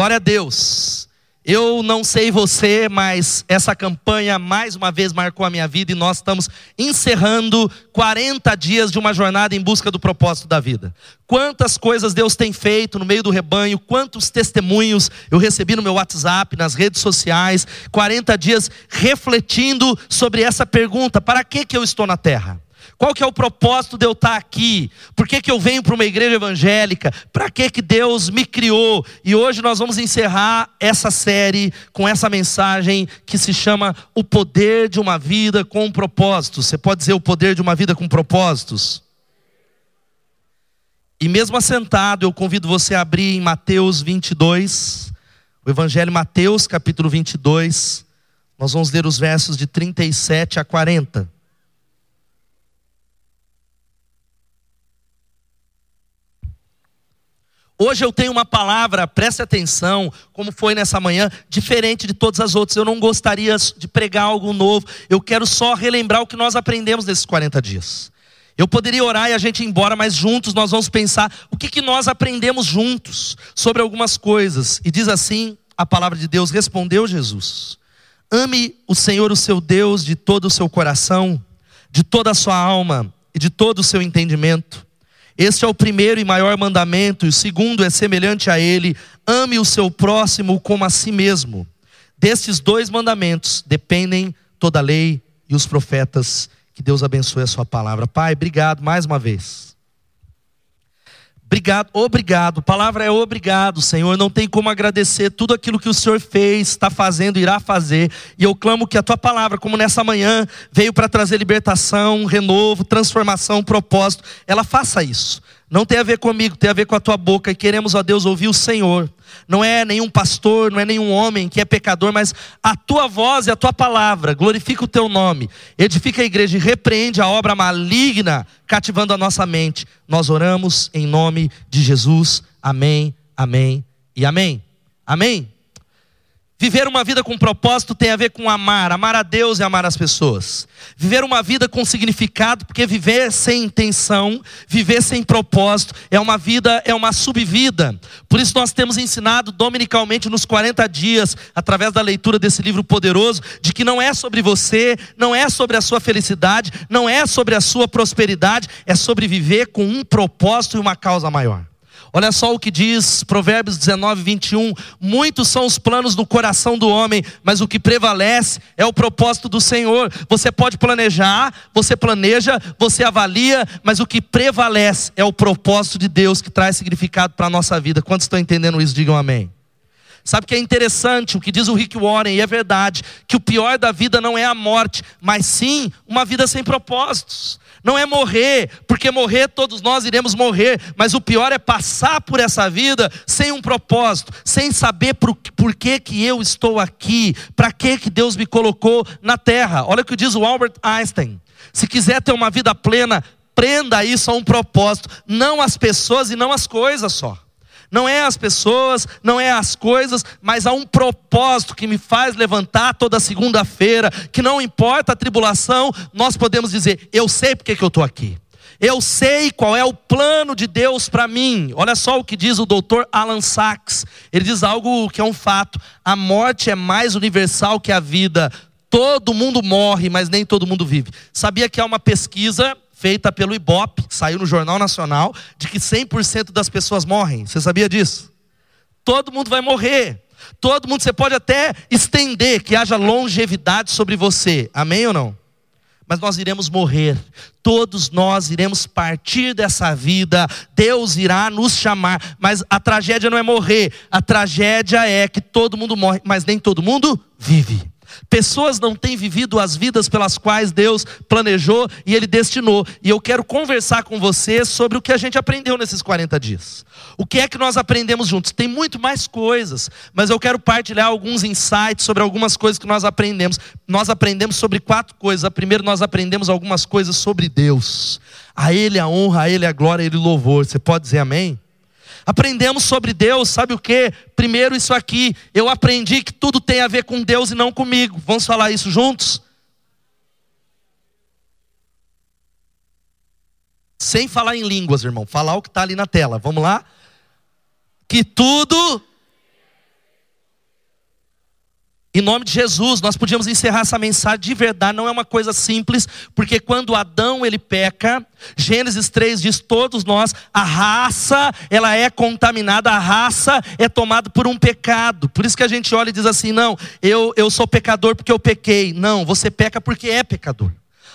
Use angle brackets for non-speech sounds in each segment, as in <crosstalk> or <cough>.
Glória a Deus. Eu não sei você, mas essa campanha mais uma vez marcou a minha vida e nós estamos encerrando 40 dias de uma jornada em busca do propósito da vida. Quantas coisas Deus tem feito no meio do rebanho, quantos testemunhos eu recebi no meu WhatsApp, nas redes sociais, 40 dias refletindo sobre essa pergunta: para que que eu estou na terra? Qual que é o propósito de eu estar aqui? Por que, que eu venho para uma igreja evangélica? Para que, que Deus me criou? E hoje nós vamos encerrar essa série com essa mensagem que se chama O Poder de uma Vida com Propósitos. Você pode dizer o poder de uma vida com propósitos? E mesmo assentado, eu convido você a abrir em Mateus 22, o Evangelho Mateus, capítulo 22. Nós vamos ler os versos de 37 a 40. Hoje eu tenho uma palavra, preste atenção, como foi nessa manhã, diferente de todas as outras. Eu não gostaria de pregar algo novo, eu quero só relembrar o que nós aprendemos nesses 40 dias. Eu poderia orar e a gente ir embora, mas juntos nós vamos pensar o que, que nós aprendemos juntos sobre algumas coisas. E diz assim a palavra de Deus: Respondeu Jesus: Ame o Senhor, o seu Deus, de todo o seu coração, de toda a sua alma e de todo o seu entendimento. Este é o primeiro e maior mandamento, e o segundo é semelhante a ele: ame o seu próximo como a si mesmo. Destes dois mandamentos dependem toda a lei e os profetas. Que Deus abençoe a sua palavra. Pai, obrigado mais uma vez Obrigado, obrigado. A palavra é obrigado, Senhor. Não tem como agradecer tudo aquilo que o Senhor fez, está fazendo, irá fazer. E eu clamo que a tua palavra, como nessa manhã, veio para trazer libertação, renovo, transformação, propósito, ela faça isso. Não tem a ver comigo, tem a ver com a tua boca. E queremos, ó Deus, ouvir o Senhor. Não é nenhum pastor, não é nenhum homem que é pecador, mas a tua voz e a tua palavra. Glorifica o teu nome. Edifica a igreja e repreende a obra maligna, cativando a nossa mente. Nós oramos em nome de Jesus. Amém, amém e amém. Amém. Viver uma vida com propósito tem a ver com amar, amar a Deus e amar as pessoas. Viver uma vida com significado, porque viver sem intenção, viver sem propósito, é uma vida, é uma subvida. Por isso nós temos ensinado dominicalmente nos 40 dias, através da leitura desse livro poderoso, de que não é sobre você, não é sobre a sua felicidade, não é sobre a sua prosperidade, é sobre viver com um propósito e uma causa maior. Olha só o que diz Provérbios 19, 21. Muitos são os planos do coração do homem, mas o que prevalece é o propósito do Senhor. Você pode planejar, você planeja, você avalia, mas o que prevalece é o propósito de Deus que traz significado para a nossa vida. Quantos estão entendendo isso? Digam amém. Sabe que é interessante o que diz o Rick Warren, e é verdade, que o pior da vida não é a morte, mas sim uma vida sem propósitos. Não é morrer, porque morrer todos nós iremos morrer, mas o pior é passar por essa vida sem um propósito, sem saber por, por que, que eu estou aqui, para que, que Deus me colocou na terra. Olha o que diz o Albert Einstein: se quiser ter uma vida plena, prenda isso a um propósito, não as pessoas e não as coisas só. Não é as pessoas, não é as coisas, mas há um propósito que me faz levantar toda segunda-feira, que não importa a tribulação, nós podemos dizer: eu sei porque que eu estou aqui. Eu sei qual é o plano de Deus para mim. Olha só o que diz o doutor Alan Sachs. Ele diz algo que é um fato: a morte é mais universal que a vida. Todo mundo morre, mas nem todo mundo vive. Sabia que há uma pesquisa feita pelo Ibope, saiu no Jornal Nacional, de que 100% das pessoas morrem. Você sabia disso? Todo mundo vai morrer. Todo mundo, você pode até estender que haja longevidade sobre você. Amém ou não? Mas nós iremos morrer. Todos nós iremos partir dessa vida. Deus irá nos chamar. Mas a tragédia não é morrer. A tragédia é que todo mundo morre, mas nem todo mundo vive. Pessoas não têm vivido as vidas pelas quais Deus planejou e Ele destinou. E eu quero conversar com você sobre o que a gente aprendeu nesses 40 dias. O que é que nós aprendemos juntos? Tem muito mais coisas, mas eu quero partilhar alguns insights sobre algumas coisas que nós aprendemos. Nós aprendemos sobre quatro coisas. A primeira, nós aprendemos algumas coisas sobre Deus. A Ele a honra, a Ele a glória, a Ele o louvor. Você pode dizer amém? Aprendemos sobre Deus, sabe o que? Primeiro, isso aqui, eu aprendi que tudo tem a ver com Deus e não comigo. Vamos falar isso juntos? Sem falar em línguas, irmão, falar o que está ali na tela. Vamos lá? Que tudo Em nome de Jesus, nós podíamos encerrar essa mensagem de verdade, não é uma coisa simples, porque quando Adão ele peca, Gênesis 3 diz todos nós, a raça, ela é contaminada, a raça é tomada por um pecado. Por isso que a gente olha e diz assim: "Não, eu eu sou pecador porque eu pequei". Não, você peca porque é pecador.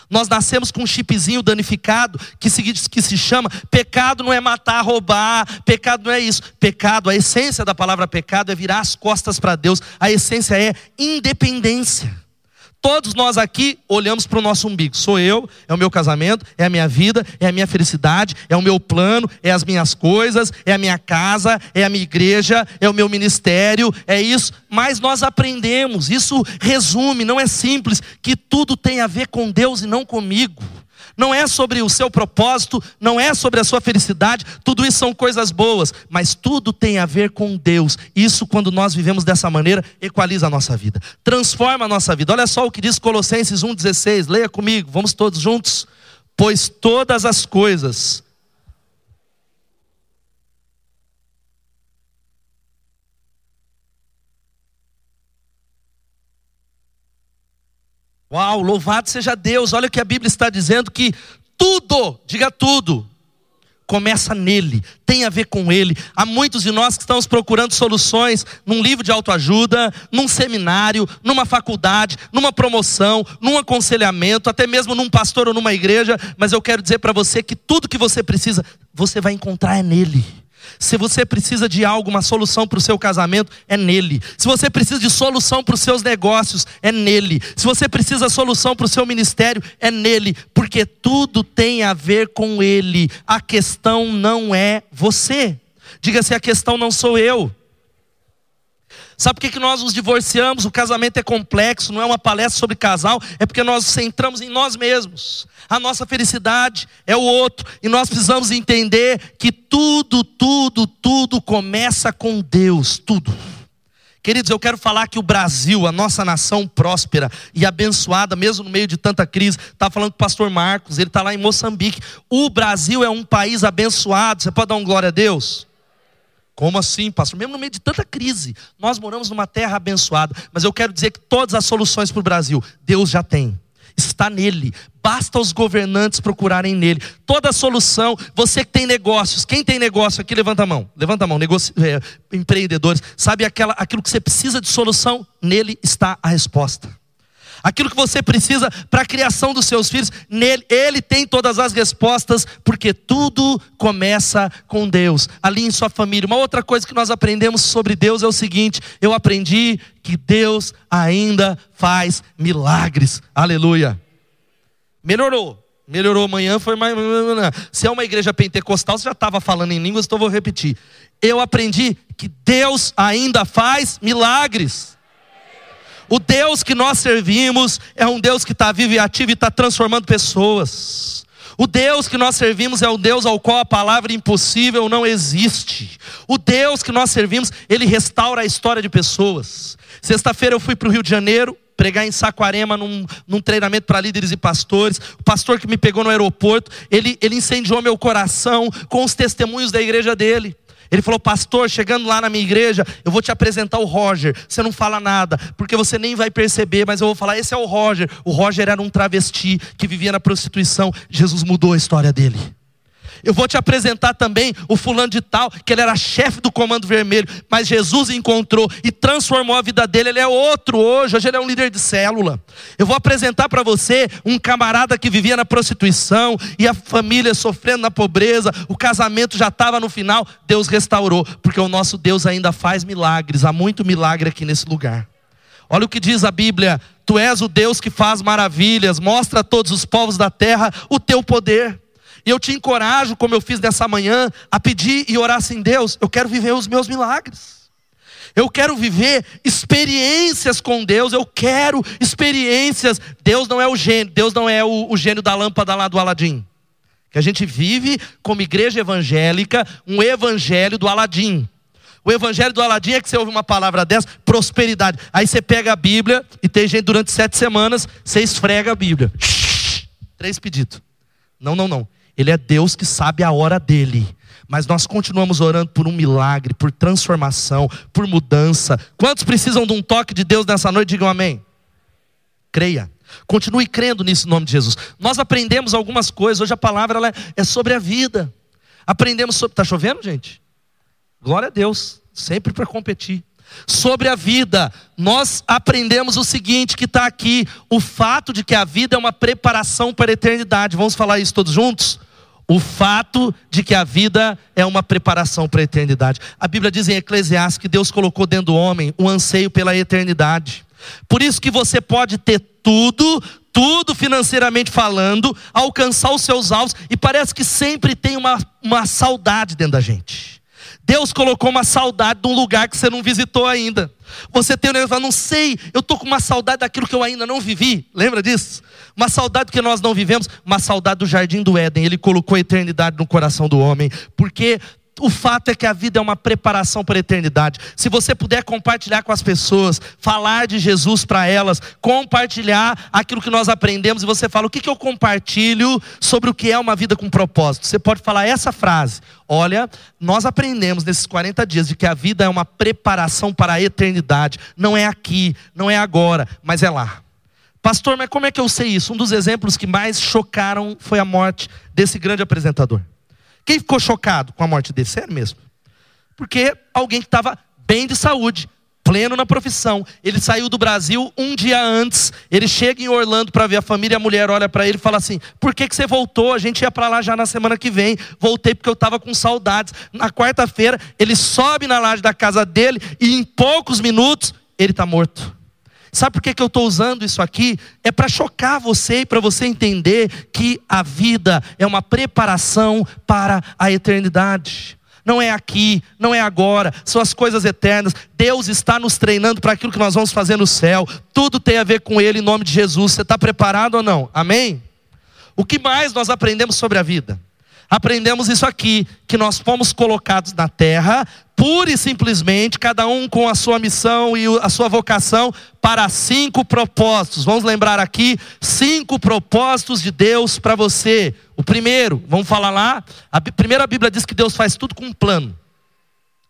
Nós nascemos com um chipzinho danificado que se, que se chama pecado não é matar, roubar, pecado não é isso. Pecado, a essência da palavra pecado é virar as costas para Deus, a essência é independência. Todos nós aqui olhamos para o nosso umbigo. Sou eu, é o meu casamento, é a minha vida, é a minha felicidade, é o meu plano, é as minhas coisas, é a minha casa, é a minha igreja, é o meu ministério, é isso. Mas nós aprendemos, isso resume, não é simples, que tudo tem a ver com Deus e não comigo não é sobre o seu propósito, não é sobre a sua felicidade, tudo isso são coisas boas, mas tudo tem a ver com Deus. Isso, quando nós vivemos dessa maneira, equaliza a nossa vida, transforma a nossa vida. Olha só o que diz Colossenses 1,16, leia comigo, vamos todos juntos. Pois todas as coisas Uau, louvado seja Deus. Olha o que a Bíblia está dizendo que tudo, diga tudo, começa nele, tem a ver com ele. Há muitos de nós que estamos procurando soluções num livro de autoajuda, num seminário, numa faculdade, numa promoção, num aconselhamento, até mesmo num pastor ou numa igreja, mas eu quero dizer para você que tudo que você precisa, você vai encontrar é nele. Se você precisa de algo, uma solução para o seu casamento, é nele. Se você precisa de solução para os seus negócios, é nele. Se você precisa de solução para o seu ministério, é nele. Porque tudo tem a ver com ele. A questão não é você. Diga-se, a questão não sou eu. Sabe por que, que nós nos divorciamos? O casamento é complexo, não é uma palestra sobre casal, é porque nós centramos em nós mesmos. A nossa felicidade é o outro, e nós precisamos entender que tudo, tudo, tudo começa com Deus, tudo. Queridos, eu quero falar que o Brasil, a nossa nação próspera e abençoada, mesmo no meio de tanta crise, está falando com o pastor Marcos, ele está lá em Moçambique. O Brasil é um país abençoado, você pode dar um glória a Deus? Como assim, pastor? Mesmo no meio de tanta crise, nós moramos numa terra abençoada, mas eu quero dizer que todas as soluções para o Brasil, Deus já tem. Está nele, basta os governantes procurarem nele. Toda solução, você que tem negócios, quem tem negócio aqui, levanta a mão, levanta a mão, negoci... é, empreendedores, sabe aquela, aquilo que você precisa de solução? Nele está a resposta aquilo que você precisa para a criação dos seus filhos, nele, ele tem todas as respostas, porque tudo começa com Deus, ali em sua família. Uma outra coisa que nós aprendemos sobre Deus é o seguinte: eu aprendi que Deus ainda faz milagres, aleluia. Melhorou, melhorou amanhã, foi mais. Se é uma igreja pentecostal, você já estava falando em línguas, então eu vou repetir. Eu aprendi que Deus ainda faz milagres. O Deus que nós servimos é um Deus que está vivo e ativo e está transformando pessoas. O Deus que nós servimos é o Deus ao qual a palavra impossível não existe. O Deus que nós servimos, ele restaura a história de pessoas. Sexta-feira eu fui para o Rio de Janeiro, pregar em Saquarema num, num treinamento para líderes e pastores. O pastor que me pegou no aeroporto, ele, ele incendiou meu coração com os testemunhos da igreja dele. Ele falou, pastor, chegando lá na minha igreja, eu vou te apresentar o Roger. Você não fala nada, porque você nem vai perceber, mas eu vou falar: esse é o Roger. O Roger era um travesti que vivia na prostituição. Jesus mudou a história dele. Eu vou te apresentar também o fulano de tal, que ele era chefe do comando vermelho, mas Jesus encontrou e transformou a vida dele. Ele é outro hoje, hoje ele é um líder de célula. Eu vou apresentar para você um camarada que vivia na prostituição e a família sofrendo na pobreza, o casamento já estava no final. Deus restaurou, porque o nosso Deus ainda faz milagres, há muito milagre aqui nesse lugar. Olha o que diz a Bíblia: Tu és o Deus que faz maravilhas, mostra a todos os povos da terra o teu poder. E eu te encorajo, como eu fiz nessa manhã, a pedir e orar assim: Deus, eu quero viver os meus milagres. Eu quero viver experiências com Deus, eu quero experiências. Deus não é o gênio, Deus não é o, o gênio da lâmpada lá do Aladim. Que a gente vive como igreja evangélica, um evangelho do Aladim. O evangelho do Aladim é que você ouve uma palavra dessa, prosperidade. Aí você pega a Bíblia e tem gente durante sete semanas, você esfrega a Bíblia. Três pedidos. Não, não, não. Ele é Deus que sabe a hora dele. Mas nós continuamos orando por um milagre, por transformação, por mudança. Quantos precisam de um toque de Deus nessa noite? Digam amém. Creia. Continue crendo nisso em nome de Jesus. Nós aprendemos algumas coisas. Hoje a palavra ela é sobre a vida. Aprendemos sobre. Está chovendo, gente? Glória a Deus. Sempre para competir. Sobre a vida, nós aprendemos o seguinte: que está aqui, o fato de que a vida é uma preparação para a eternidade. Vamos falar isso todos juntos? O fato de que a vida é uma preparação para a eternidade. A Bíblia diz em Eclesiastes que Deus colocou dentro do homem um anseio pela eternidade. Por isso que você pode ter tudo, tudo financeiramente falando, alcançar os seus alvos, e parece que sempre tem uma, uma saudade dentro da gente. Deus colocou uma saudade de um lugar que você não visitou ainda. Você tem um negócio, não sei, eu estou com uma saudade daquilo que eu ainda não vivi. Lembra disso? Uma saudade que nós não vivemos, uma saudade do jardim do Éden. Ele colocou a eternidade no coração do homem, porque o fato é que a vida é uma preparação para a eternidade. Se você puder compartilhar com as pessoas, falar de Jesus para elas, compartilhar aquilo que nós aprendemos, e você fala: o que, que eu compartilho sobre o que é uma vida com propósito? Você pode falar essa frase: Olha, nós aprendemos nesses 40 dias de que a vida é uma preparação para a eternidade. Não é aqui, não é agora, mas é lá. Pastor, mas como é que eu sei isso? Um dos exemplos que mais chocaram foi a morte desse grande apresentador. Quem ficou chocado com a morte dele? Sério mesmo. Porque alguém que estava bem de saúde, pleno na profissão. Ele saiu do Brasil um dia antes. Ele chega em Orlando para ver a família. A mulher olha para ele e fala assim: Por que, que você voltou? A gente ia para lá já na semana que vem. Voltei porque eu estava com saudades. Na quarta-feira, ele sobe na laje da casa dele e em poucos minutos ele está morto. Sabe por que, que eu estou usando isso aqui? É para chocar você e para você entender que a vida é uma preparação para a eternidade. Não é aqui, não é agora, são as coisas eternas. Deus está nos treinando para aquilo que nós vamos fazer no céu. Tudo tem a ver com Ele em nome de Jesus. Você está preparado ou não? Amém? O que mais nós aprendemos sobre a vida? Aprendemos isso aqui, que nós fomos colocados na terra, pura e simplesmente, cada um com a sua missão e a sua vocação, para cinco propósitos. Vamos lembrar aqui, cinco propósitos de Deus para você. O primeiro, vamos falar lá, a primeira Bíblia diz que Deus faz tudo com um plano.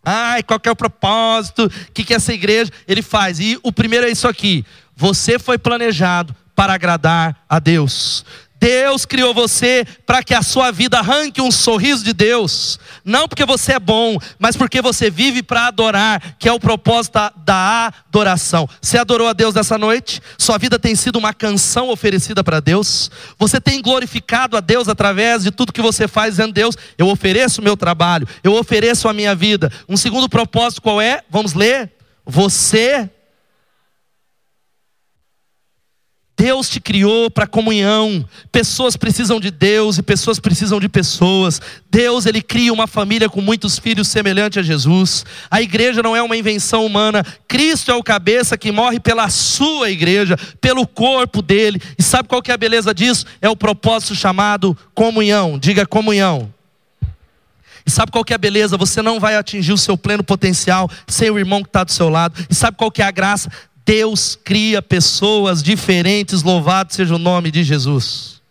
Ai, qual é o propósito? O que, que essa igreja? Ele faz. E o primeiro é isso aqui. Você foi planejado para agradar a Deus. Deus criou você para que a sua vida arranque um sorriso de Deus, não porque você é bom, mas porque você vive para adorar, que é o propósito da adoração. Você adorou a Deus nessa noite? Sua vida tem sido uma canção oferecida para Deus? Você tem glorificado a Deus através de tudo que você faz, dizendo: Deus, eu ofereço o meu trabalho, eu ofereço a minha vida. Um segundo propósito qual é? Vamos ler? Você Deus te criou para comunhão. Pessoas precisam de Deus e pessoas precisam de pessoas. Deus ele cria uma família com muitos filhos semelhante a Jesus. A igreja não é uma invenção humana. Cristo é o cabeça que morre pela sua igreja, pelo corpo dele. E sabe qual que é a beleza disso? É o propósito chamado comunhão. Diga comunhão. E sabe qual que é a beleza? Você não vai atingir o seu pleno potencial sem o irmão que está do seu lado. E sabe qual que é a graça? Deus cria pessoas diferentes, louvado seja o nome de Jesus.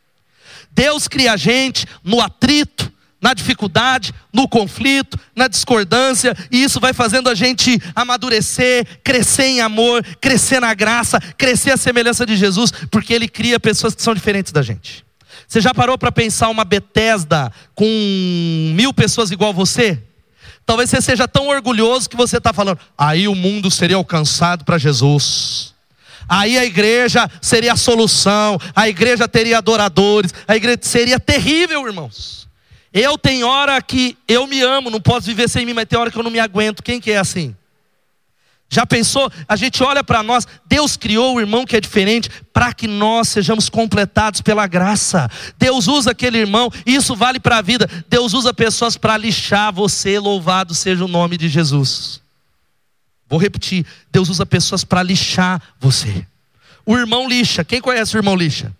Deus cria a gente no atrito, na dificuldade, no conflito, na discordância, e isso vai fazendo a gente amadurecer, crescer em amor, crescer na graça, crescer a semelhança de Jesus, porque Ele cria pessoas que são diferentes da gente. Você já parou para pensar uma Bethesda com mil pessoas igual você? Talvez você seja tão orgulhoso que você está falando, aí o mundo seria alcançado para Jesus. Aí a igreja seria a solução, a igreja teria adoradores, a igreja seria terrível, irmãos. Eu tenho hora que eu me amo, não posso viver sem mim, mas tem hora que eu não me aguento. Quem que é assim? Já pensou? A gente olha para nós, Deus criou o irmão que é diferente para que nós sejamos completados pela graça. Deus usa aquele irmão, e isso vale para a vida. Deus usa pessoas para lixar você, louvado seja o nome de Jesus. Vou repetir: Deus usa pessoas para lixar você. O irmão lixa, quem conhece o irmão lixa?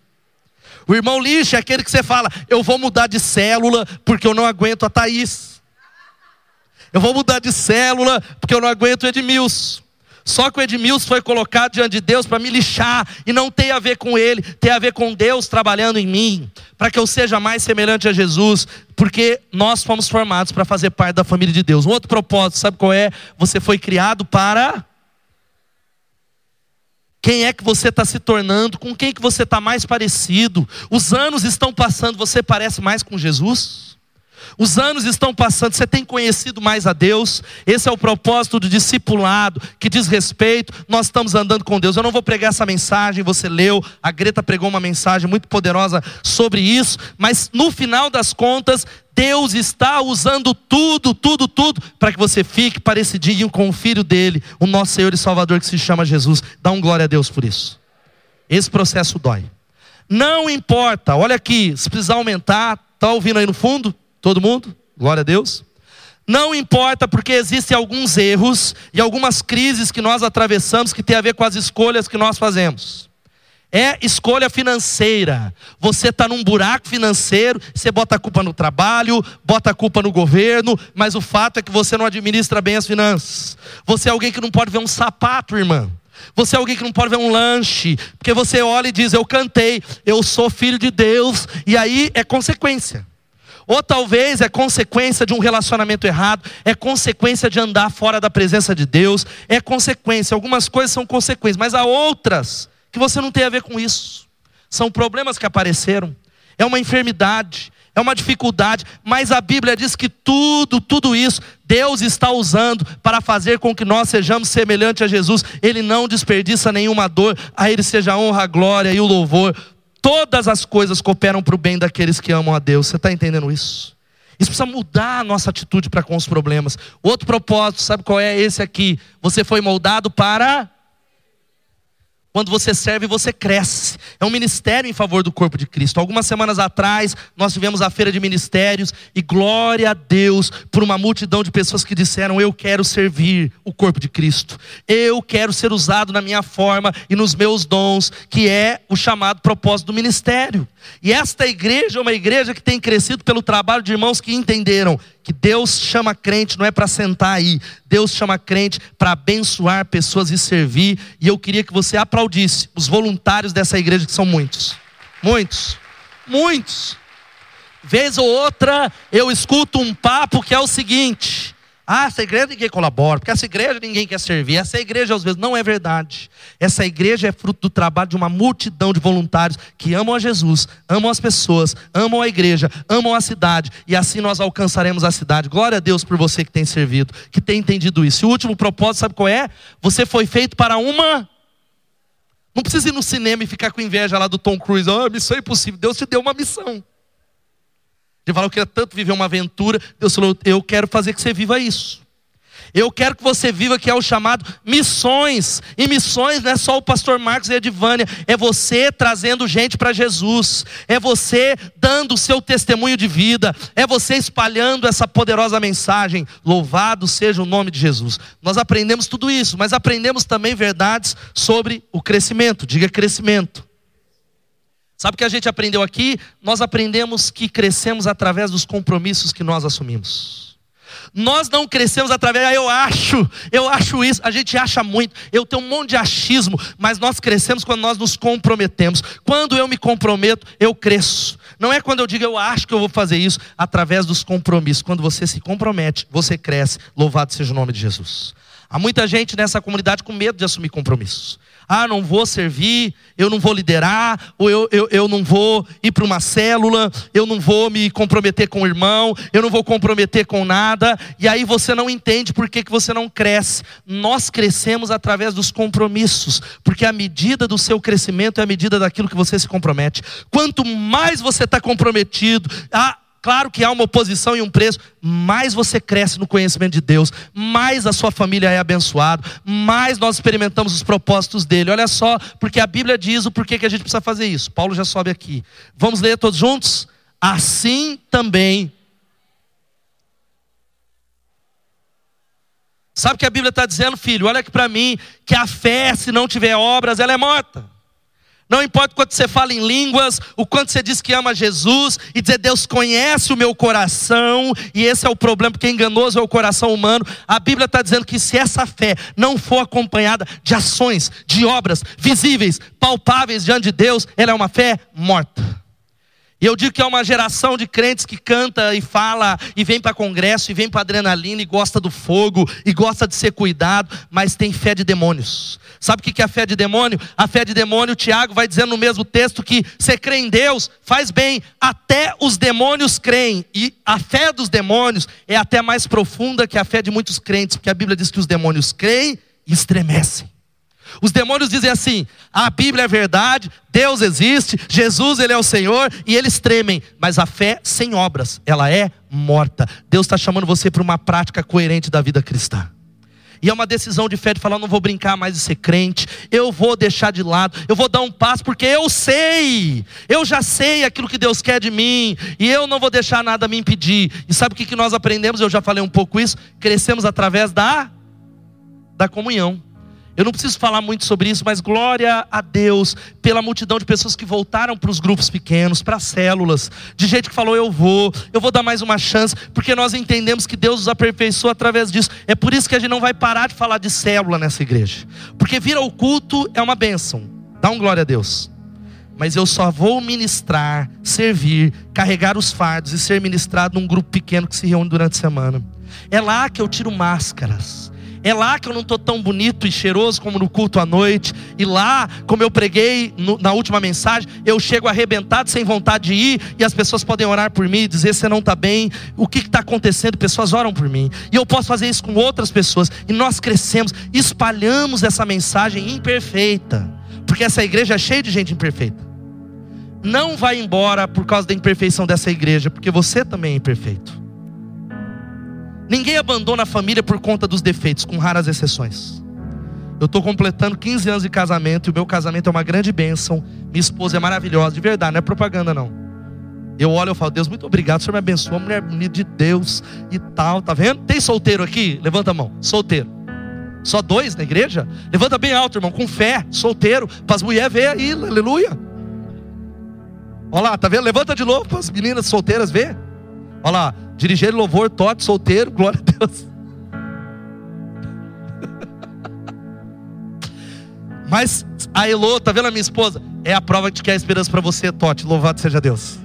O irmão lixa é aquele que você fala: Eu vou mudar de célula porque eu não aguento a Thaís. Eu vou mudar de célula porque eu não aguento o Edmilson. Só que o Edmilson foi colocado diante de Deus para me lixar e não tem a ver com ele, tem a ver com Deus trabalhando em mim, para que eu seja mais semelhante a Jesus, porque nós fomos formados para fazer parte da família de Deus. Um outro propósito, sabe qual é? Você foi criado para quem é que você está se tornando? Com quem que você está mais parecido? Os anos estão passando, você parece mais com Jesus? Os anos estão passando, você tem conhecido mais a Deus. Esse é o propósito do discipulado, que diz respeito. Nós estamos andando com Deus. Eu não vou pregar essa mensagem, você leu. A Greta pregou uma mensagem muito poderosa sobre isso. Mas no final das contas, Deus está usando tudo, tudo, tudo, para que você fique parecidinho com o filho dele, o nosso Senhor e Salvador que se chama Jesus. Dá um glória a Deus por isso. Esse processo dói. Não importa, olha aqui, se precisar aumentar, está ouvindo aí no fundo? Todo mundo? Glória a Deus. Não importa, porque existem alguns erros e algumas crises que nós atravessamos que tem a ver com as escolhas que nós fazemos. É escolha financeira. Você está num buraco financeiro, você bota a culpa no trabalho, bota a culpa no governo, mas o fato é que você não administra bem as finanças. Você é alguém que não pode ver um sapato, irmã. Você é alguém que não pode ver um lanche, porque você olha e diz: Eu cantei, eu sou filho de Deus, e aí é consequência. Ou talvez é consequência de um relacionamento errado, é consequência de andar fora da presença de Deus, é consequência. Algumas coisas são consequências, mas há outras que você não tem a ver com isso. São problemas que apareceram, é uma enfermidade, é uma dificuldade, mas a Bíblia diz que tudo, tudo isso, Deus está usando para fazer com que nós sejamos semelhantes a Jesus. Ele não desperdiça nenhuma dor, a Ele seja a honra, a glória e o louvor todas as coisas cooperam para o bem daqueles que amam a Deus. Você está entendendo isso? Isso precisa mudar a nossa atitude para com os problemas. Outro propósito, sabe qual é esse aqui? Você foi moldado para quando você serve, você cresce. É um ministério em favor do corpo de Cristo. Algumas semanas atrás, nós tivemos a feira de ministérios e glória a Deus por uma multidão de pessoas que disseram: Eu quero servir o corpo de Cristo. Eu quero ser usado na minha forma e nos meus dons, que é o chamado propósito do ministério. E esta igreja é uma igreja que tem crescido pelo trabalho de irmãos que entenderam que Deus chama crente não é para sentar aí, Deus chama crente para abençoar pessoas e servir. E eu queria que você aplaudisse os voluntários dessa igreja, que são muitos, muitos, muitos. Vez ou outra eu escuto um papo que é o seguinte: ah, essa igreja ninguém colabora, porque essa igreja ninguém quer servir. Essa igreja às vezes não é verdade. Essa igreja é fruto do trabalho de uma multidão de voluntários que amam a Jesus, amam as pessoas, amam a igreja, amam a cidade, e assim nós alcançaremos a cidade. Glória a Deus por você que tem servido, que tem entendido isso. E o último propósito, sabe qual é? Você foi feito para uma não precisa ir no cinema e ficar com inveja lá do Tom Cruise. Ah, oh, missão impossível. Deus te deu uma missão. Ele falou que queria tanto viver uma aventura. Deus falou: Eu quero fazer que você viva isso. Eu quero que você viva que é o chamado missões. E missões não é só o pastor Marcos e a Edvânia, é você trazendo gente para Jesus, é você dando o seu testemunho de vida, é você espalhando essa poderosa mensagem. Louvado seja o nome de Jesus. Nós aprendemos tudo isso, mas aprendemos também verdades sobre o crescimento. Diga crescimento. Sabe o que a gente aprendeu aqui? Nós aprendemos que crescemos através dos compromissos que nós assumimos. Nós não crescemos através, ah, eu acho, eu acho isso, a gente acha muito, eu tenho um monte de achismo, mas nós crescemos quando nós nos comprometemos. Quando eu me comprometo, eu cresço. Não é quando eu digo eu acho que eu vou fazer isso, através dos compromissos. Quando você se compromete, você cresce. Louvado seja o nome de Jesus. Há muita gente nessa comunidade com medo de assumir compromissos ah, não vou servir, eu não vou liderar, ou eu, eu, eu não vou ir para uma célula, eu não vou me comprometer com o irmão, eu não vou comprometer com nada, e aí você não entende por que, que você não cresce. Nós crescemos através dos compromissos, porque a medida do seu crescimento é a medida daquilo que você se compromete. Quanto mais você está comprometido, ah, Claro que há uma oposição e um preço, mais você cresce no conhecimento de Deus, mais a sua família é abençoada, mais nós experimentamos os propósitos dele. Olha só, porque a Bíblia diz o porquê que a gente precisa fazer isso. Paulo já sobe aqui. Vamos ler todos juntos? Assim também. Sabe o que a Bíblia está dizendo, filho? Olha aqui para mim, que a fé, se não tiver obras, ela é morta. Não importa o quanto você fala em línguas, o quanto você diz que ama Jesus, e dizer Deus conhece o meu coração, e esse é o problema, porque enganoso é o coração humano. A Bíblia está dizendo que se essa fé não for acompanhada de ações, de obras visíveis, palpáveis diante de Deus, ela é uma fé morta. E eu digo que é uma geração de crentes que canta e fala, e vem para congresso, e vem para adrenalina, e gosta do fogo, e gosta de ser cuidado, mas tem fé de demônios. Sabe o que é a fé de demônio? A fé de demônio, Tiago vai dizendo no mesmo texto que você crê em Deus, faz bem, até os demônios creem. E a fé dos demônios é até mais profunda que a fé de muitos crentes, porque a Bíblia diz que os demônios creem e estremecem. Os demônios dizem assim: a Bíblia é verdade, Deus existe, Jesus ele é o Senhor e eles tremem. Mas a fé sem obras, ela é morta. Deus está chamando você para uma prática coerente da vida cristã. E é uma decisão de fé de falar: não vou brincar mais de ser crente, eu vou deixar de lado, eu vou dar um passo, porque eu sei, eu já sei aquilo que Deus quer de mim, e eu não vou deixar nada me impedir. E sabe o que nós aprendemos? Eu já falei um pouco isso, crescemos através da, da comunhão. Eu não preciso falar muito sobre isso, mas glória a Deus pela multidão de pessoas que voltaram para os grupos pequenos, para as células, de gente que falou: Eu vou, eu vou dar mais uma chance, porque nós entendemos que Deus nos aperfeiçoou através disso. É por isso que a gente não vai parar de falar de célula nessa igreja, porque vir ao culto é uma bênção, dá um glória a Deus. Mas eu só vou ministrar, servir, carregar os fardos e ser ministrado num grupo pequeno que se reúne durante a semana. É lá que eu tiro máscaras. É lá que eu não estou tão bonito e cheiroso como no culto à noite. E lá, como eu preguei no, na última mensagem, eu chego arrebentado, sem vontade de ir, e as pessoas podem orar por mim e dizer: você não está bem, o que está acontecendo? Pessoas oram por mim. E eu posso fazer isso com outras pessoas. E nós crescemos, espalhamos essa mensagem imperfeita. Porque essa igreja é cheia de gente imperfeita. Não vai embora por causa da imperfeição dessa igreja, porque você também é imperfeito. Ninguém abandona a família por conta dos defeitos, com raras exceções. Eu estou completando 15 anos de casamento e o meu casamento é uma grande bênção. Minha esposa é maravilhosa, de verdade, não é propaganda não. Eu olho e falo, Deus, muito obrigado, o Senhor me abençoa, mulher bonita de Deus e tal, tá vendo? Tem solteiro aqui? Levanta a mão, solteiro. Só dois na igreja? Levanta bem alto, irmão, com fé, solteiro, para as mulheres ver aí, aleluia. Olha lá, tá vendo? Levanta de novo para as meninas solteiras ver. Olha lá, dirigir louvor, tote, solteiro, glória a Deus. Mas a Elô, tá vendo a minha esposa? É a prova de que há esperança para você, Tote. Louvado seja Deus.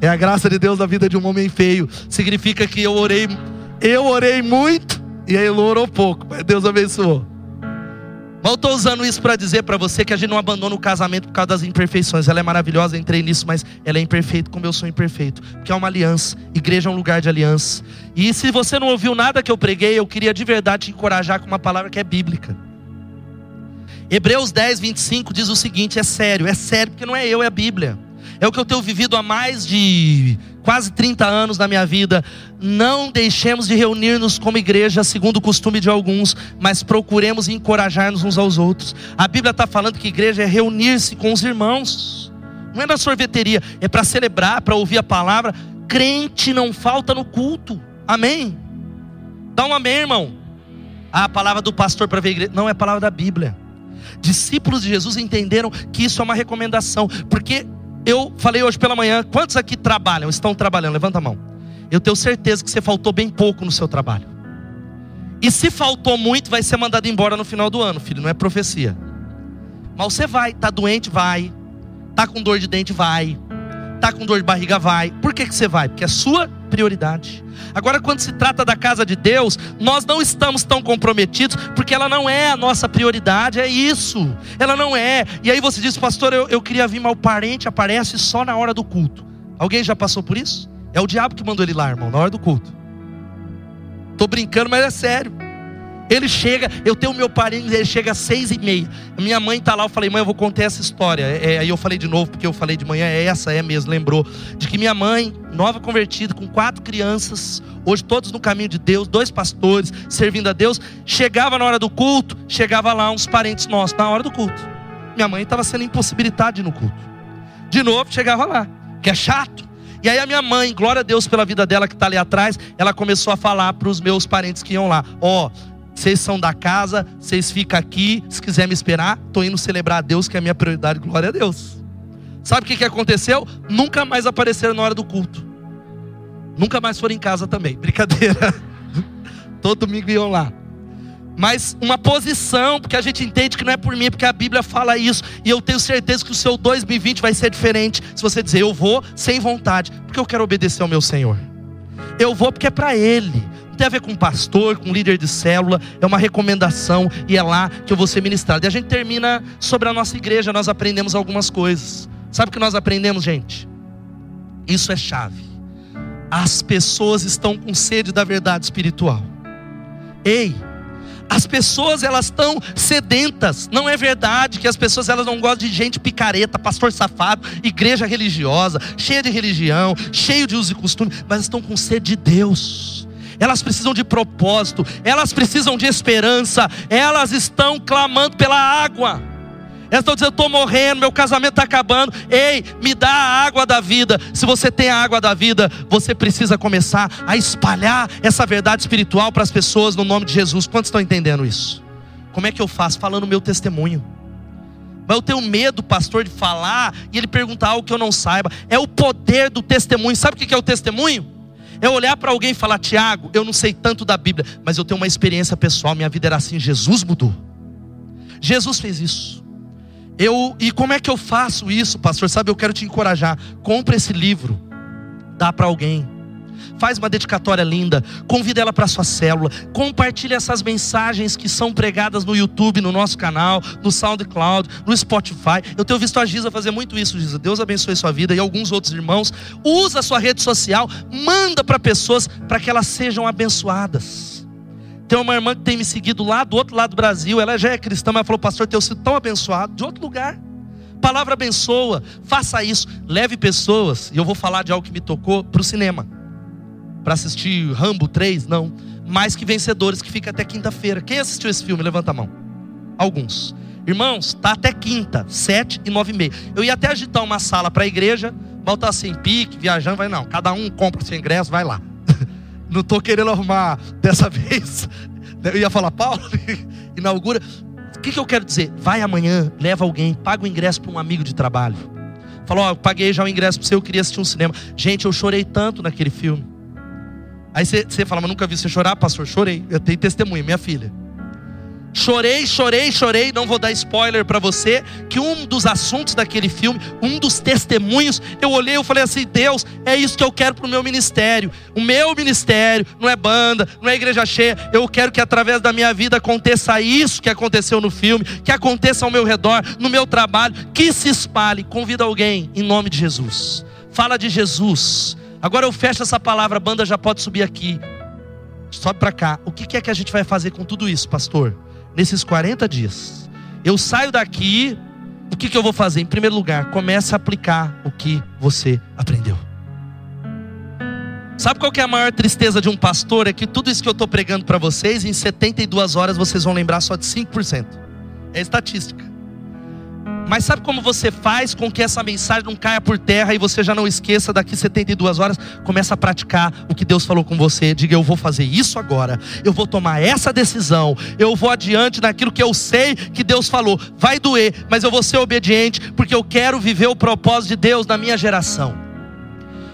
É a graça de Deus na vida de um homem feio. Significa que eu orei, eu orei muito e a Elô orou pouco. Mas Deus abençoou. Mas eu estou usando isso para dizer para você que a gente não abandona o casamento por causa das imperfeições. Ela é maravilhosa, entrei nisso, mas ela é imperfeita como eu sou imperfeito. Porque é uma aliança. Igreja é um lugar de aliança. E se você não ouviu nada que eu preguei, eu queria de verdade te encorajar com uma palavra que é bíblica. Hebreus 10, 25 diz o seguinte: é sério, é sério, porque não é eu, é a Bíblia. É o que eu tenho vivido há mais de quase 30 anos na minha vida. Não deixemos de reunir-nos como igreja, segundo o costume de alguns, mas procuremos encorajar-nos uns aos outros. A Bíblia está falando que igreja é reunir-se com os irmãos, não é na sorveteria, é para celebrar, para ouvir a palavra. Crente não falta no culto, amém? Dá um amém, irmão. Ah, a palavra do pastor para ver a igreja, não é a palavra da Bíblia. Discípulos de Jesus entenderam que isso é uma recomendação, porque eu falei hoje pela manhã, quantos aqui trabalham, estão trabalhando? Levanta a mão. Eu tenho certeza que você faltou bem pouco no seu trabalho. E se faltou muito, vai ser mandado embora no final do ano, filho, não é profecia. Mas você vai, tá doente, vai. Tá com dor de dente, vai. Tá com dor de barriga, vai. Por que, que você vai? Porque é sua prioridade. Agora, quando se trata da casa de Deus, nós não estamos tão comprometidos, porque ela não é a nossa prioridade, é isso. Ela não é. E aí você diz, pastor, eu, eu queria vir, mas o parente aparece só na hora do culto. Alguém já passou por isso? É o diabo que mandou ele lá, irmão, na hora do culto. Estou brincando, mas é sério. Ele chega, eu tenho meu parente, ele chega às seis e meia. Minha mãe está lá, eu falei, mãe, eu vou contar essa história. É, é, aí eu falei de novo, porque eu falei de manhã, é essa, é mesmo, lembrou. De que minha mãe, nova convertida, com quatro crianças, hoje todos no caminho de Deus, dois pastores, servindo a Deus, chegava na hora do culto, chegava lá uns parentes nossos, na hora do culto. Minha mãe estava sendo impossibilitada de ir no culto. De novo, chegava lá, que é chato. E aí a minha mãe, glória a Deus pela vida dela que está ali atrás, ela começou a falar para os meus parentes que iam lá: Ó, oh, Vocês são da casa, vocês ficam aqui. Se quiser me esperar, estou indo celebrar a Deus, que é a minha prioridade. Glória a Deus. Sabe o que, que aconteceu? Nunca mais apareceram na hora do culto. Nunca mais foram em casa também. <laughs> Brincadeira. Todo domingo iam lá. Mas uma posição, porque a gente entende que não é por mim, porque a Bíblia fala isso. E eu tenho certeza que o seu 2020 vai ser diferente. Se você dizer, eu vou sem vontade, porque eu quero obedecer ao meu Senhor. Eu vou porque é para Ele. Tem a ver com pastor, com líder de célula. É uma recomendação e é lá que eu vou ser ministrado. E a gente termina sobre a nossa igreja. Nós aprendemos algumas coisas. Sabe o que nós aprendemos, gente? Isso é chave. As pessoas estão com sede da verdade espiritual. Ei, as pessoas elas estão sedentas. Não é verdade que as pessoas elas não gostam de gente picareta, pastor safado, igreja religiosa, cheia de religião, cheio de uso e costume, mas estão com sede de Deus. Elas precisam de propósito, elas precisam de esperança, elas estão clamando pela água. Elas estão dizendo: estou morrendo, meu casamento está acabando. Ei, me dá a água da vida. Se você tem a água da vida, você precisa começar a espalhar essa verdade espiritual para as pessoas no nome de Jesus. Quantos estão entendendo isso? Como é que eu faço? Falando o meu testemunho. Mas eu tenho medo, pastor, de falar e ele perguntar algo que eu não saiba. É o poder do testemunho. Sabe o que é o testemunho? É olhar para alguém e falar: Tiago, eu não sei tanto da Bíblia, mas eu tenho uma experiência pessoal. Minha vida era assim. Jesus mudou. Jesus fez isso. Eu, e como é que eu faço isso, pastor? Sabe, eu quero te encorajar. Compre esse livro, dá para alguém. Faz uma dedicatória linda, convida ela para sua célula, compartilhe essas mensagens que são pregadas no YouTube, no nosso canal, no SoundCloud, no Spotify. Eu tenho visto a Giza fazer muito isso, Giza. Deus abençoe sua vida e alguns outros irmãos. Usa a sua rede social, manda para pessoas para que elas sejam abençoadas. Tem uma irmã que tem me seguido lá do outro lado do Brasil. Ela já é cristã, mas falou, pastor, tenho sido tão abençoado de outro lugar. Palavra abençoa, faça isso. Leve pessoas, e eu vou falar de algo que me tocou, para o cinema. Para assistir Rambo 3, não. Mais que vencedores, que fica até quinta-feira. Quem assistiu esse filme? Levanta a mão. Alguns. Irmãos, tá até quinta, sete e nove e meia. Eu ia até agitar uma sala para a igreja, voltar sem pique, viajando, vai não. Cada um compra seu ingresso, vai lá. <laughs> Não estou querendo arrumar dessa <laughs> vez. Eu ia falar, Paulo, <laughs> inaugura. O que, que eu quero dizer? Vai amanhã, leva alguém, paga o ingresso para um amigo de trabalho. Falou, ó, eu paguei já o ingresso para você, eu queria assistir um cinema. Gente, eu chorei tanto naquele filme. Aí você, fala, mas nunca vi você chorar, pastor? Chorei. Eu tenho testemunha, minha filha. Chorei, chorei, chorei. Não vou dar spoiler para você. Que um dos assuntos daquele filme, um dos testemunhos, eu olhei e falei assim: Deus, é isso que eu quero para o meu ministério. O meu ministério não é banda, não é igreja cheia. Eu quero que através da minha vida aconteça isso que aconteceu no filme, que aconteça ao meu redor, no meu trabalho, que se espalhe. Convida alguém em nome de Jesus. Fala de Jesus. Agora eu fecho essa palavra, a banda já pode subir aqui. Sobe para cá. O que é que a gente vai fazer com tudo isso, pastor? nesses 40 dias. Eu saio daqui, o que, eu vou fazer? Em primeiro lugar, comece a aplicar o que você aprendeu. Sabe qual que é a maior tristeza de um pastor? É que tudo isso que eu estou pregando para vocês, em 72 horas vocês vão lembrar só de 5%. É estatística. Mas sabe como você faz com que essa mensagem não caia por terra e você já não esqueça daqui 72 horas? Começa a praticar o que Deus falou com você. Diga, eu vou fazer isso agora. Eu vou tomar essa decisão. Eu vou adiante naquilo que eu sei que Deus falou. Vai doer, mas eu vou ser obediente porque eu quero viver o propósito de Deus na minha geração.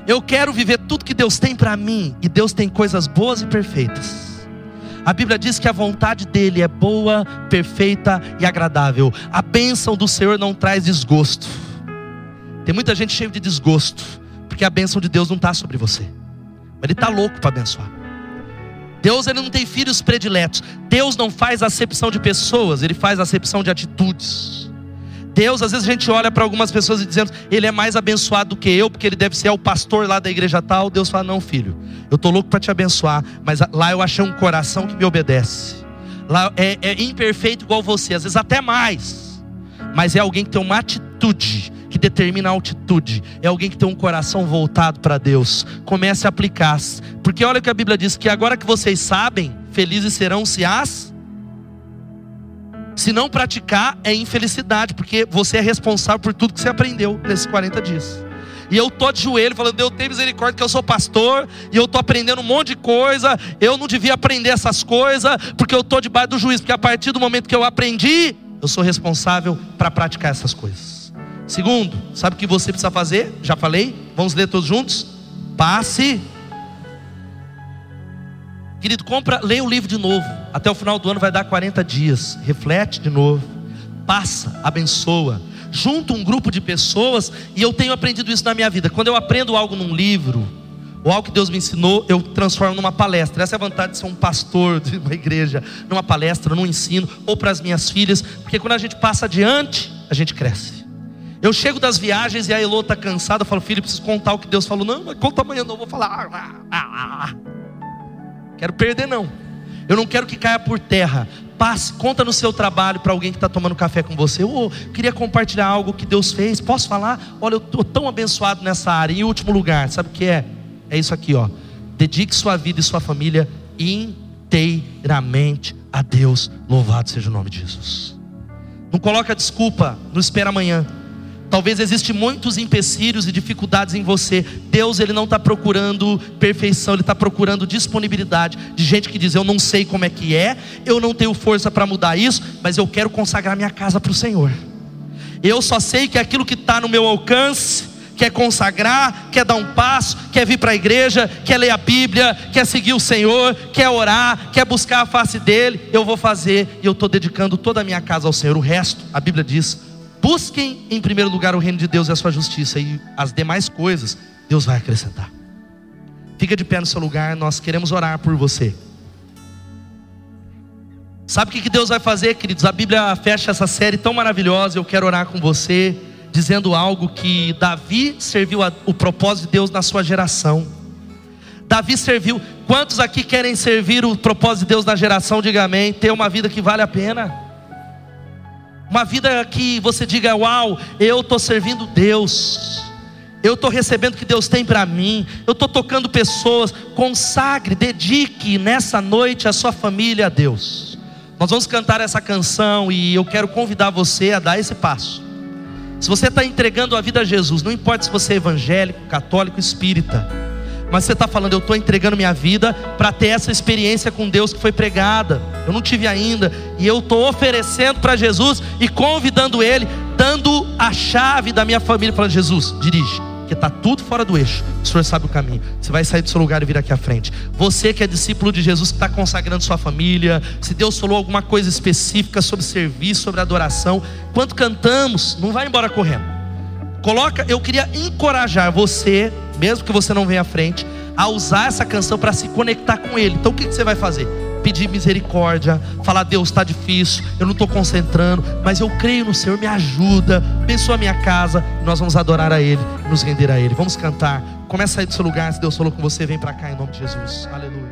Eu quero viver tudo que Deus tem para mim e Deus tem coisas boas e perfeitas. A Bíblia diz que a vontade dele é boa, perfeita e agradável. A bênção do Senhor não traz desgosto. Tem muita gente cheia de desgosto, porque a bênção de Deus não está sobre você. Mas Ele está louco para abençoar. Deus ele não tem filhos prediletos. Deus não faz acepção de pessoas, Ele faz acepção de atitudes. Deus, às vezes a gente olha para algumas pessoas e dizendo, ele é mais abençoado do que eu, porque ele deve ser o pastor lá da igreja tal. Deus fala, não, filho, eu estou louco para te abençoar, mas lá eu achei um coração que me obedece. Lá é, é imperfeito igual você, às vezes até mais, mas é alguém que tem uma atitude que determina a altitude. É alguém que tem um coração voltado para Deus. Comece a aplicar. Porque olha o que a Bíblia diz: que agora que vocês sabem, felizes serão se as se não praticar, é infelicidade, porque você é responsável por tudo que você aprendeu nesses 40 dias. E eu tô de joelho falando, Deus tem misericórdia que eu sou pastor e eu tô aprendendo um monte de coisa. Eu não devia aprender essas coisas porque eu tô debaixo do juiz, porque a partir do momento que eu aprendi, eu sou responsável para praticar essas coisas. Segundo, sabe o que você precisa fazer? Já falei? Vamos ler todos juntos? Passe. Querido, compra, leia o livro de novo. Até o final do ano vai dar 40 dias. Reflete de novo. Passa, abençoa junto um grupo de pessoas, e eu tenho aprendido isso na minha vida. Quando eu aprendo algo num livro, ou algo que Deus me ensinou, eu transformo numa palestra. Essa é a vantagem de ser um pastor <laughs> de uma igreja, numa palestra, num ensino, ou para as minhas filhas, porque quando a gente passa adiante, a gente cresce. Eu chego das viagens e a Elô está cansada, eu falo, filho, preciso contar o que Deus falou. Não, mas conta amanhã, não, eu vou falar. <laughs> Quero perder, não. Eu não quero que caia por terra. Passe, conta no seu trabalho para alguém que está tomando café com você. Oh, queria compartilhar algo que Deus fez. Posso falar? Olha, eu estou tão abençoado nessa área. Em último lugar, sabe o que é? É isso aqui, ó. Dedique sua vida e sua família inteiramente a Deus. Louvado seja o nome de Jesus. Não coloca desculpa, não espera amanhã. Talvez existem muitos empecilhos e dificuldades em você. Deus ele não está procurando perfeição, ele está procurando disponibilidade de gente que diz: eu não sei como é que é, eu não tenho força para mudar isso, mas eu quero consagrar minha casa para o Senhor. Eu só sei que aquilo que está no meu alcance, quer consagrar, quer dar um passo, quer vir para a igreja, quer ler a Bíblia, quer seguir o Senhor, quer orar, quer buscar a face dele, eu vou fazer e eu estou dedicando toda a minha casa ao Senhor. O resto, a Bíblia diz, Busquem em primeiro lugar o reino de Deus e a sua justiça, e as demais coisas Deus vai acrescentar. Fica de pé no seu lugar, nós queremos orar por você. Sabe o que Deus vai fazer, queridos? A Bíblia fecha essa série tão maravilhosa. Eu quero orar com você, dizendo algo que Davi serviu a, o propósito de Deus na sua geração. Davi serviu. Quantos aqui querem servir o propósito de Deus na geração? Diga amém. Ter uma vida que vale a pena. Uma vida que você diga: Uau, eu estou servindo Deus, eu estou recebendo o que Deus tem para mim, eu estou tocando pessoas. Consagre, dedique nessa noite a sua família a Deus. Nós vamos cantar essa canção e eu quero convidar você a dar esse passo. Se você está entregando a vida a Jesus, não importa se você é evangélico, católico, espírita, mas você está falando, eu estou entregando minha vida para ter essa experiência com Deus que foi pregada. Eu não tive ainda, e eu estou oferecendo para Jesus e convidando Ele, dando a chave da minha família, falando: Jesus, dirige, que está tudo fora do eixo. O Senhor sabe o caminho. Você vai sair do seu lugar e vir aqui à frente. Você que é discípulo de Jesus, que está consagrando sua família, se Deus falou alguma coisa específica sobre serviço, sobre adoração, quando cantamos, não vai embora correndo. Coloca, eu queria encorajar você, mesmo que você não venha à frente, a usar essa canção para se conectar com Ele. Então o que, que você vai fazer? Pedir misericórdia, falar: Deus está difícil, eu não estou concentrando, mas eu creio no Senhor, me ajuda, abençoa a minha casa. Nós vamos adorar a Ele, nos render a Ele. Vamos cantar. Começa aí do seu lugar, se Deus falou com você, vem para cá em nome de Jesus. Aleluia.